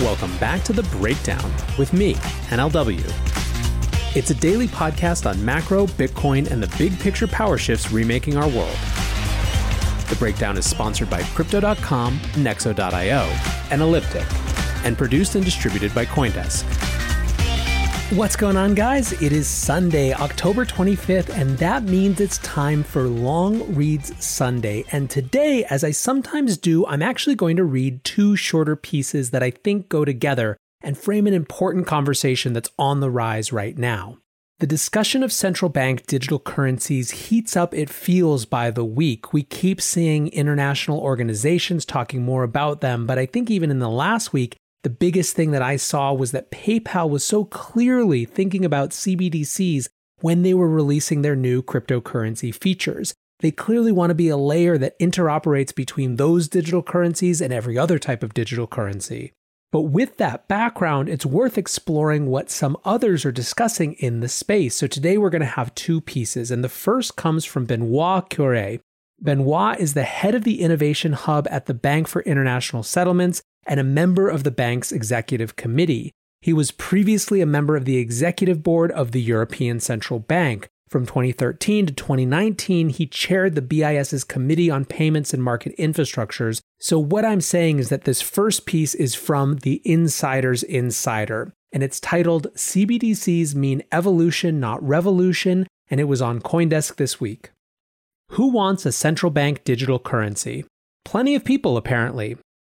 Welcome back to The Breakdown with me, NLW. It's a daily podcast on macro, Bitcoin, and the big picture power shifts remaking our world. The Breakdown is sponsored by Crypto.com, Nexo.io, and Elliptic and produced and distributed by Coindesk. What's going on, guys? It is Sunday, October 25th, and that means it's time for Long Reads Sunday. And today, as I sometimes do, I'm actually going to read two shorter pieces that I think go together and frame an important conversation that's on the rise right now. The discussion of central bank digital currencies heats up, it feels, by the week. We keep seeing international organizations talking more about them, but I think even in the last week, the biggest thing that I saw was that PayPal was so clearly thinking about CBDCs when they were releasing their new cryptocurrency features. They clearly want to be a layer that interoperates between those digital currencies and every other type of digital currency. But with that background, it's worth exploring what some others are discussing in the space. So today we're going to have two pieces, and the first comes from Benoit Coeure. Benoit is the head of the innovation hub at the Bank for International Settlements and a member of the bank's executive committee. He was previously a member of the executive board of the European Central Bank. From 2013 to 2019, he chaired the BIS's Committee on Payments and Market Infrastructures. So, what I'm saying is that this first piece is from the Insider's Insider, and it's titled CBDCs Mean Evolution, Not Revolution, and it was on Coindesk this week. Who wants a central bank digital currency? Plenty of people, apparently.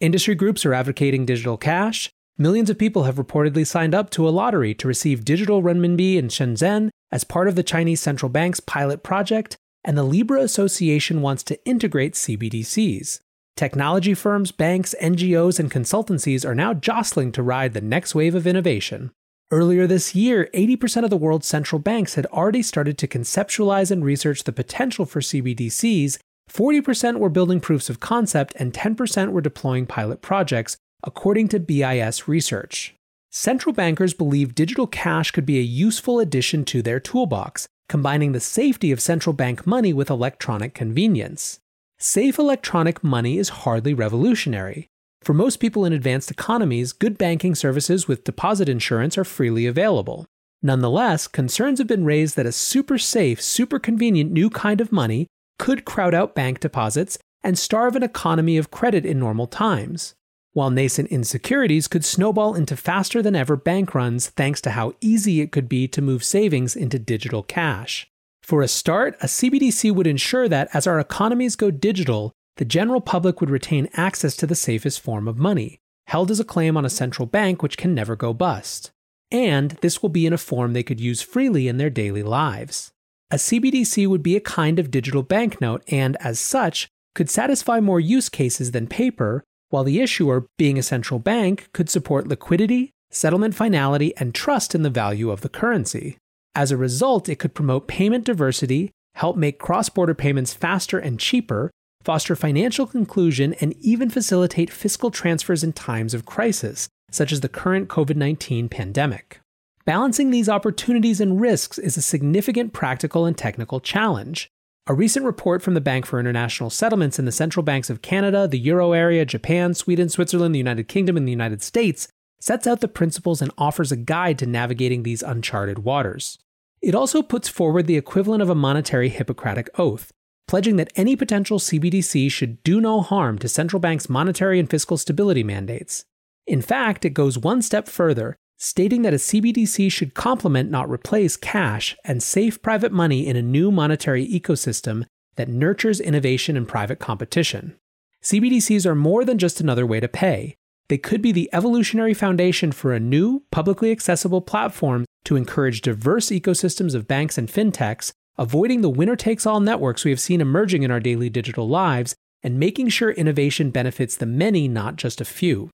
Industry groups are advocating digital cash. Millions of people have reportedly signed up to a lottery to receive digital renminbi in Shenzhen as part of the Chinese central bank's pilot project, and the Libra Association wants to integrate CBDCs. Technology firms, banks, NGOs, and consultancies are now jostling to ride the next wave of innovation. Earlier this year, 80% of the world's central banks had already started to conceptualize and research the potential for CBDCs 40% were building proofs of concept, and 10% were deploying pilot projects, according to BIS research. Central bankers believe digital cash could be a useful addition to their toolbox, combining the safety of central bank money with electronic convenience. Safe electronic money is hardly revolutionary. For most people in advanced economies, good banking services with deposit insurance are freely available. Nonetheless, concerns have been raised that a super safe, super convenient new kind of money could crowd out bank deposits and starve an economy of credit in normal times, while nascent insecurities could snowball into faster than ever bank runs thanks to how easy it could be to move savings into digital cash. For a start, a CBDC would ensure that as our economies go digital, the general public would retain access to the safest form of money, held as a claim on a central bank which can never go bust. And this will be in a form they could use freely in their daily lives. A CBDC would be a kind of digital banknote and, as such, could satisfy more use cases than paper, while the issuer, being a central bank, could support liquidity, settlement finality, and trust in the value of the currency. As a result, it could promote payment diversity, help make cross border payments faster and cheaper, foster financial inclusion, and even facilitate fiscal transfers in times of crisis, such as the current COVID 19 pandemic. Balancing these opportunities and risks is a significant practical and technical challenge. A recent report from the Bank for International Settlements and the central banks of Canada, the Euro area, Japan, Sweden, Switzerland, the United Kingdom, and the United States sets out the principles and offers a guide to navigating these uncharted waters. It also puts forward the equivalent of a monetary Hippocratic oath, pledging that any potential CBDC should do no harm to central banks' monetary and fiscal stability mandates. In fact, it goes one step further, stating that a CBDC should complement, not replace, cash and safe private money in a new monetary ecosystem that nurtures innovation and private competition. CBDCs are more than just another way to pay. They could be the evolutionary foundation for a new, publicly accessible platform to encourage diverse ecosystems of banks and fintechs, avoiding the winner takes all networks we have seen emerging in our daily digital lives, and making sure innovation benefits the many, not just a few.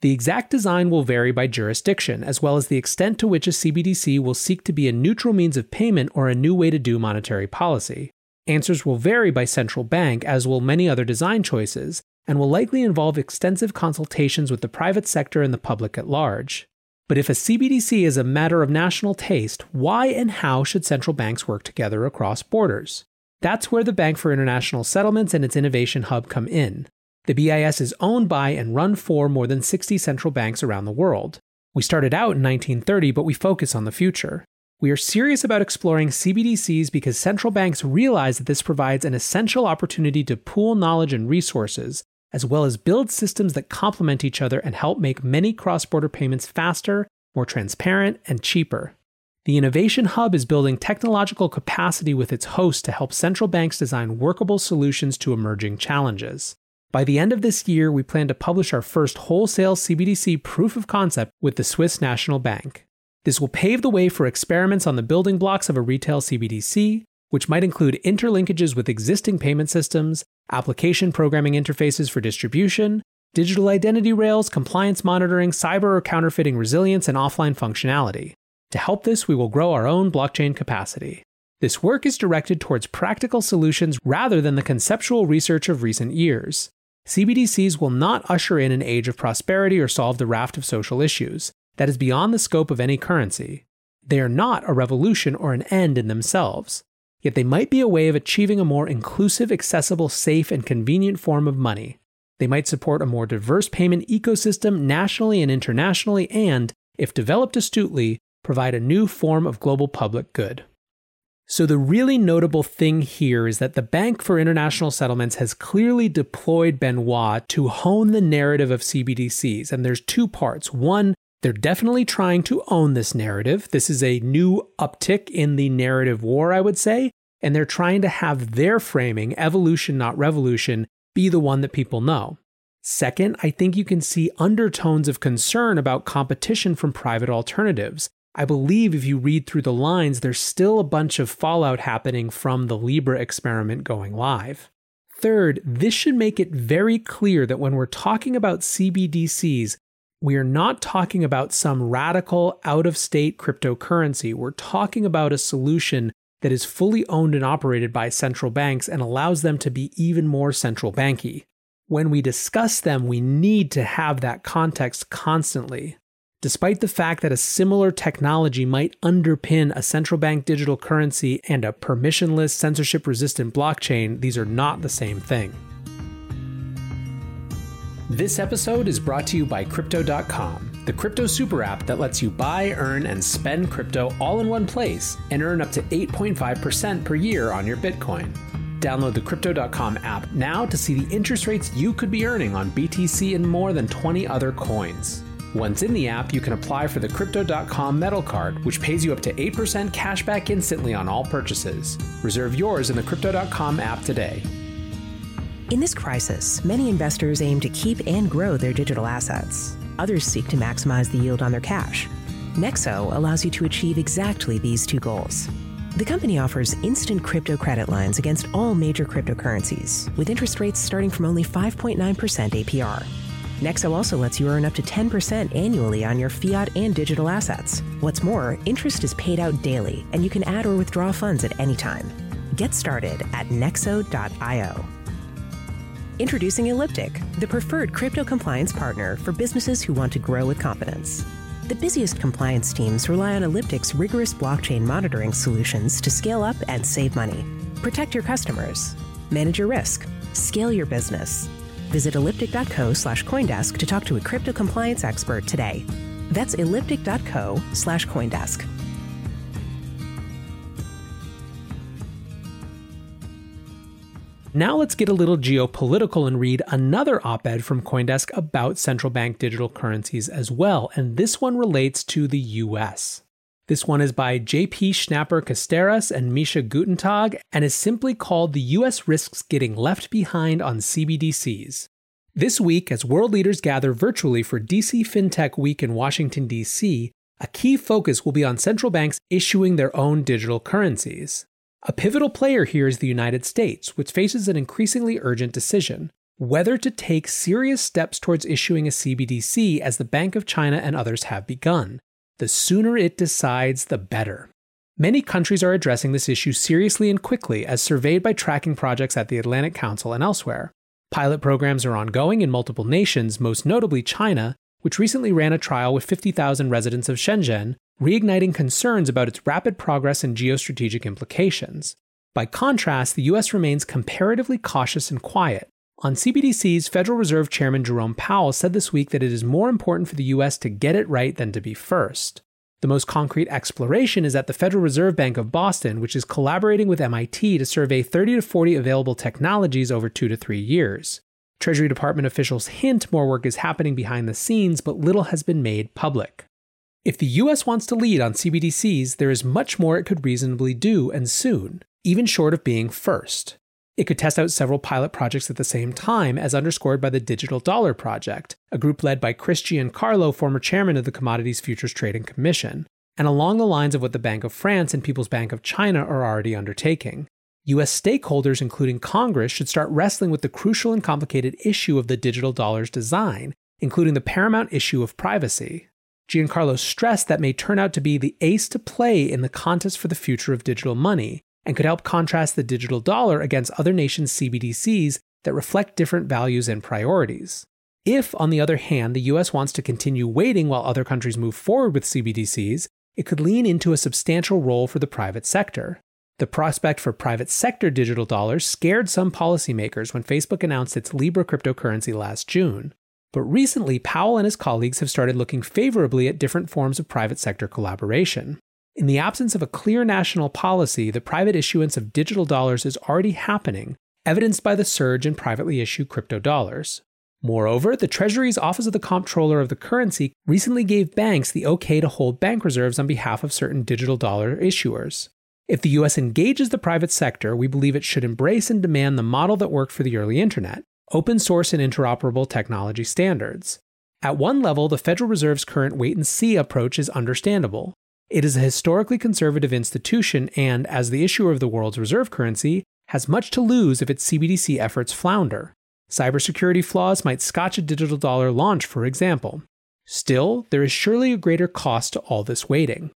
The exact design will vary by jurisdiction, as well as the extent to which a CBDC will seek to be a neutral means of payment or a new way to do monetary policy. Answers will vary by central bank, as will many other design choices, and will likely involve extensive consultations with the private sector and the public at large. But if a CBDC is a matter of national taste, why and how should central banks work together across borders? That's where the Bank for International Settlements and its Innovation Hub come in. The BIS is owned by and run for more than 60 central banks around the world. We started out in 1930, but we focus on the future. We are serious about exploring CBDCs because central banks realize that this provides an essential opportunity to pool knowledge and resources, as well as build systems that complement each other and help make many cross border payments faster, more transparent, and cheaper. The Innovation Hub is building technological capacity with its host to help central banks design workable solutions to emerging challenges. By the end of this year, we plan to publish our first wholesale CBDC proof of concept with the Swiss National Bank. This will pave the way for experiments on the building blocks of a retail CBDC, which might include interlinkages with existing payment systems, application programming interfaces for distribution, digital identity rails, compliance monitoring, cyber or counterfeiting resilience, and offline functionality. To help this, we will grow our own blockchain capacity. This work is directed towards practical solutions rather than the conceptual research of recent years. CBDCs will not usher in an age of prosperity or solve the raft of social issues that is beyond the scope of any currency. They are not a revolution or an end in themselves, yet they might be a way of achieving a more inclusive, accessible, safe, and convenient form of money. They might support a more diverse payment ecosystem nationally and internationally, and, if developed astutely, provide a new form of global public good. So, the really notable thing here is that the Bank for International Settlements has clearly deployed Benoit to hone the narrative of CBDCs. And there's two parts. One, they're definitely trying to own this narrative. This is a new uptick in the narrative war, I would say. And they're trying to have their framing, evolution, not revolution, be the one that people know. Second, I think you can see undertones of concern about competition from private alternatives. I believe if you read through the lines, there's still a bunch of fallout happening from the Libra experiment going live. Third, this should make it very clear that when we're talking about CBDCs, we are not talking about some radical out of state cryptocurrency. We're talking about a solution that is fully owned and operated by central banks and allows them to be even more central banky. When we discuss them, we need to have that context constantly. Despite the fact that a similar technology might underpin a central bank digital currency and a permissionless, censorship resistant blockchain, these are not the same thing. This episode is brought to you by Crypto.com, the crypto super app that lets you buy, earn, and spend crypto all in one place and earn up to 8.5% per year on your Bitcoin. Download the Crypto.com app now to see the interest rates you could be earning on BTC and more than 20 other coins. Once in the app, you can apply for the Crypto.com metal card, which pays you up to 8% cash back instantly on all purchases. Reserve yours in the Crypto.com app today. In this crisis, many investors aim to keep and grow their digital assets. Others seek to maximize the yield on their cash. Nexo allows you to achieve exactly these two goals. The company offers instant crypto credit lines against all major cryptocurrencies, with interest rates starting from only 5.9% APR. Nexo also lets you earn up to 10% annually on your fiat and digital assets. What's more, interest is paid out daily, and you can add or withdraw funds at any time. Get started at nexo.io. Introducing Elliptic, the preferred crypto compliance partner for businesses who want to grow with confidence. The busiest compliance teams rely on Elliptic's rigorous blockchain monitoring solutions to scale up and save money. Protect your customers, manage your risk, scale your business. Visit elliptic.co slash Coindesk to talk to a crypto compliance expert today. That's elliptic.co slash Coindesk. Now let's get a little geopolitical and read another op ed from Coindesk about central bank digital currencies as well, and this one relates to the US. This one is by JP Schnapper-Casteras and Misha Guttentag and is simply called The US Risks Getting Left Behind on CBDCs. This week, as world leaders gather virtually for DC FinTech Week in Washington, D.C., a key focus will be on central banks issuing their own digital currencies. A pivotal player here is the United States, which faces an increasingly urgent decision whether to take serious steps towards issuing a CBDC as the Bank of China and others have begun. The sooner it decides, the better. Many countries are addressing this issue seriously and quickly, as surveyed by tracking projects at the Atlantic Council and elsewhere. Pilot programs are ongoing in multiple nations, most notably China, which recently ran a trial with 50,000 residents of Shenzhen, reigniting concerns about its rapid progress and geostrategic implications. By contrast, the US remains comparatively cautious and quiet. On CBDCs, Federal Reserve Chairman Jerome Powell said this week that it is more important for the US to get it right than to be first. The most concrete exploration is at the Federal Reserve Bank of Boston, which is collaborating with MIT to survey 30 to 40 available technologies over two to three years. Treasury Department officials hint more work is happening behind the scenes, but little has been made public. If the US wants to lead on CBDCs, there is much more it could reasonably do, and soon, even short of being first. It could test out several pilot projects at the same time, as underscored by the Digital Dollar Project, a group led by Chris Giancarlo, former chairman of the Commodities Futures Trading Commission, and along the lines of what the Bank of France and People's Bank of China are already undertaking. US stakeholders, including Congress, should start wrestling with the crucial and complicated issue of the digital dollar's design, including the paramount issue of privacy. Giancarlo stressed that may turn out to be the ace to play in the contest for the future of digital money, and could help contrast the digital dollar against other nations' CBDCs that reflect different values and priorities. If, on the other hand, the US wants to continue waiting while other countries move forward with CBDCs, it could lean into a substantial role for the private sector. The prospect for private sector digital dollars scared some policymakers when Facebook announced its Libra cryptocurrency last June. But recently, Powell and his colleagues have started looking favorably at different forms of private sector collaboration. In the absence of a clear national policy, the private issuance of digital dollars is already happening, evidenced by the surge in privately issued crypto dollars. Moreover, the Treasury's Office of the Comptroller of the Currency recently gave banks the okay to hold bank reserves on behalf of certain digital dollar issuers. If the US engages the private sector, we believe it should embrace and demand the model that worked for the early internet open source and interoperable technology standards. At one level, the Federal Reserve's current wait and see approach is understandable. It is a historically conservative institution and, as the issuer of the world's reserve currency, has much to lose if its CBDC efforts flounder. Cybersecurity flaws might scotch a digital dollar launch, for example. Still, there is surely a greater cost to all this waiting.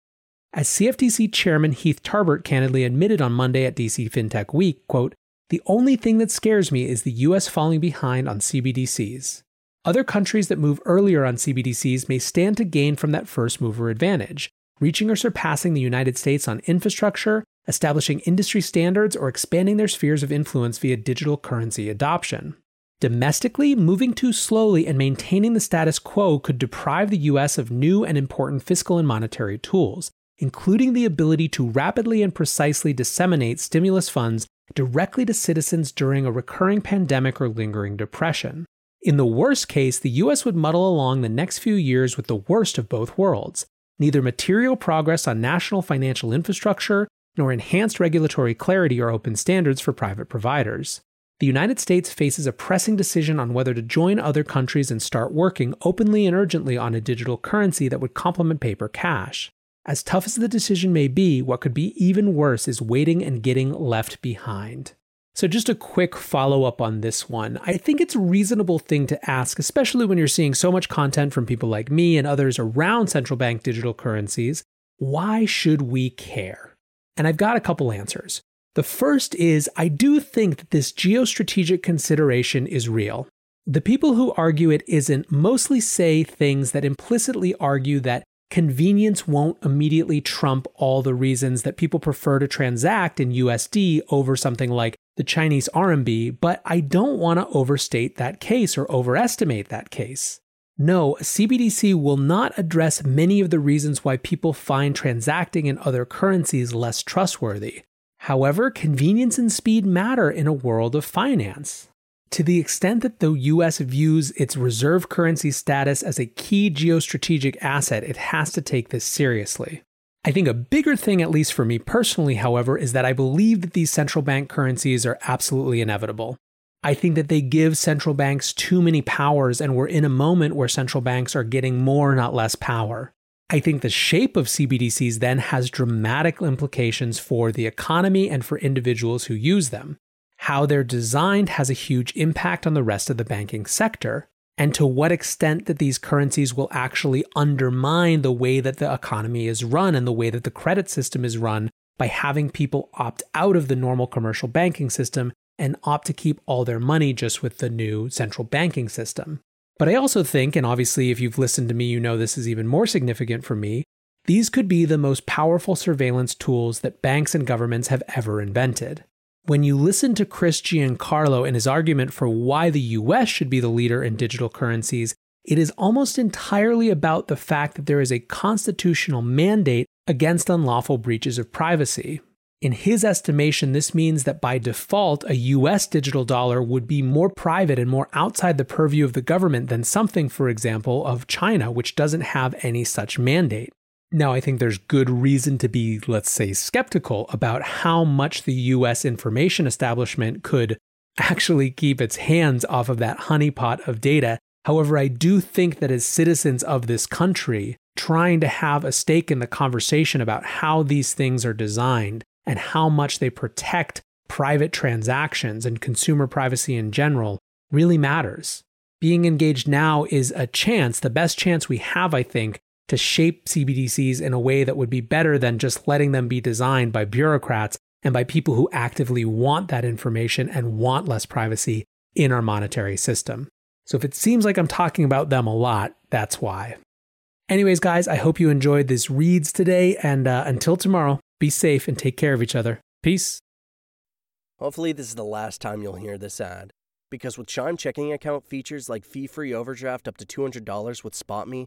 As CFTC Chairman Heath Tarbert candidly admitted on Monday at DC FinTech Week, quote, the only thing that scares me is the US falling behind on CBDCs. Other countries that move earlier on CBDCs may stand to gain from that first mover advantage, reaching or surpassing the United States on infrastructure, establishing industry standards, or expanding their spheres of influence via digital currency adoption. Domestically, moving too slowly and maintaining the status quo could deprive the US of new and important fiscal and monetary tools, including the ability to rapidly and precisely disseminate stimulus funds directly to citizens during a recurring pandemic or lingering depression. In the worst case, the US would muddle along the next few years with the worst of both worlds neither material progress on national financial infrastructure nor enhanced regulatory clarity or open standards for private providers. The United States faces a pressing decision on whether to join other countries and start working openly and urgently on a digital currency that would complement paper cash. As tough as the decision may be, what could be even worse is waiting and getting left behind. So, just a quick follow up on this one. I think it's a reasonable thing to ask, especially when you're seeing so much content from people like me and others around central bank digital currencies. Why should we care? And I've got a couple answers. The first is I do think that this geostrategic consideration is real. The people who argue it isn't mostly say things that implicitly argue that convenience won't immediately trump all the reasons that people prefer to transact in USD over something like the Chinese RMB, but I don't want to overstate that case or overestimate that case. No, CBDC will not address many of the reasons why people find transacting in other currencies less trustworthy. However, convenience and speed matter in a world of finance. To the extent that the US views its reserve currency status as a key geostrategic asset, it has to take this seriously. I think a bigger thing, at least for me personally, however, is that I believe that these central bank currencies are absolutely inevitable. I think that they give central banks too many powers, and we're in a moment where central banks are getting more, not less power. I think the shape of CBDCs then has dramatic implications for the economy and for individuals who use them. How they're designed has a huge impact on the rest of the banking sector, and to what extent that these currencies will actually undermine the way that the economy is run and the way that the credit system is run by having people opt out of the normal commercial banking system and opt to keep all their money just with the new central banking system. But I also think, and obviously, if you've listened to me, you know this is even more significant for me, these could be the most powerful surveillance tools that banks and governments have ever invented. When you listen to Chris Giancarlo and his argument for why the US should be the leader in digital currencies, it is almost entirely about the fact that there is a constitutional mandate against unlawful breaches of privacy. In his estimation, this means that by default, a US digital dollar would be more private and more outside the purview of the government than something, for example, of China, which doesn't have any such mandate. Now, I think there's good reason to be, let's say, skeptical about how much the US information establishment could actually keep its hands off of that honeypot of data. However, I do think that as citizens of this country, trying to have a stake in the conversation about how these things are designed and how much they protect private transactions and consumer privacy in general really matters. Being engaged now is a chance, the best chance we have, I think, to shape CBDCs in a way that would be better than just letting them be designed by bureaucrats and by people who actively want that information and want less privacy in our monetary system. So if it seems like I'm talking about them a lot, that's why. Anyways, guys, I hope you enjoyed this reads today, and uh, until tomorrow, be safe and take care of each other. Peace. Hopefully, this is the last time you'll hear this ad. Because with Chime checking account features like fee free overdraft up to $200 with SpotMe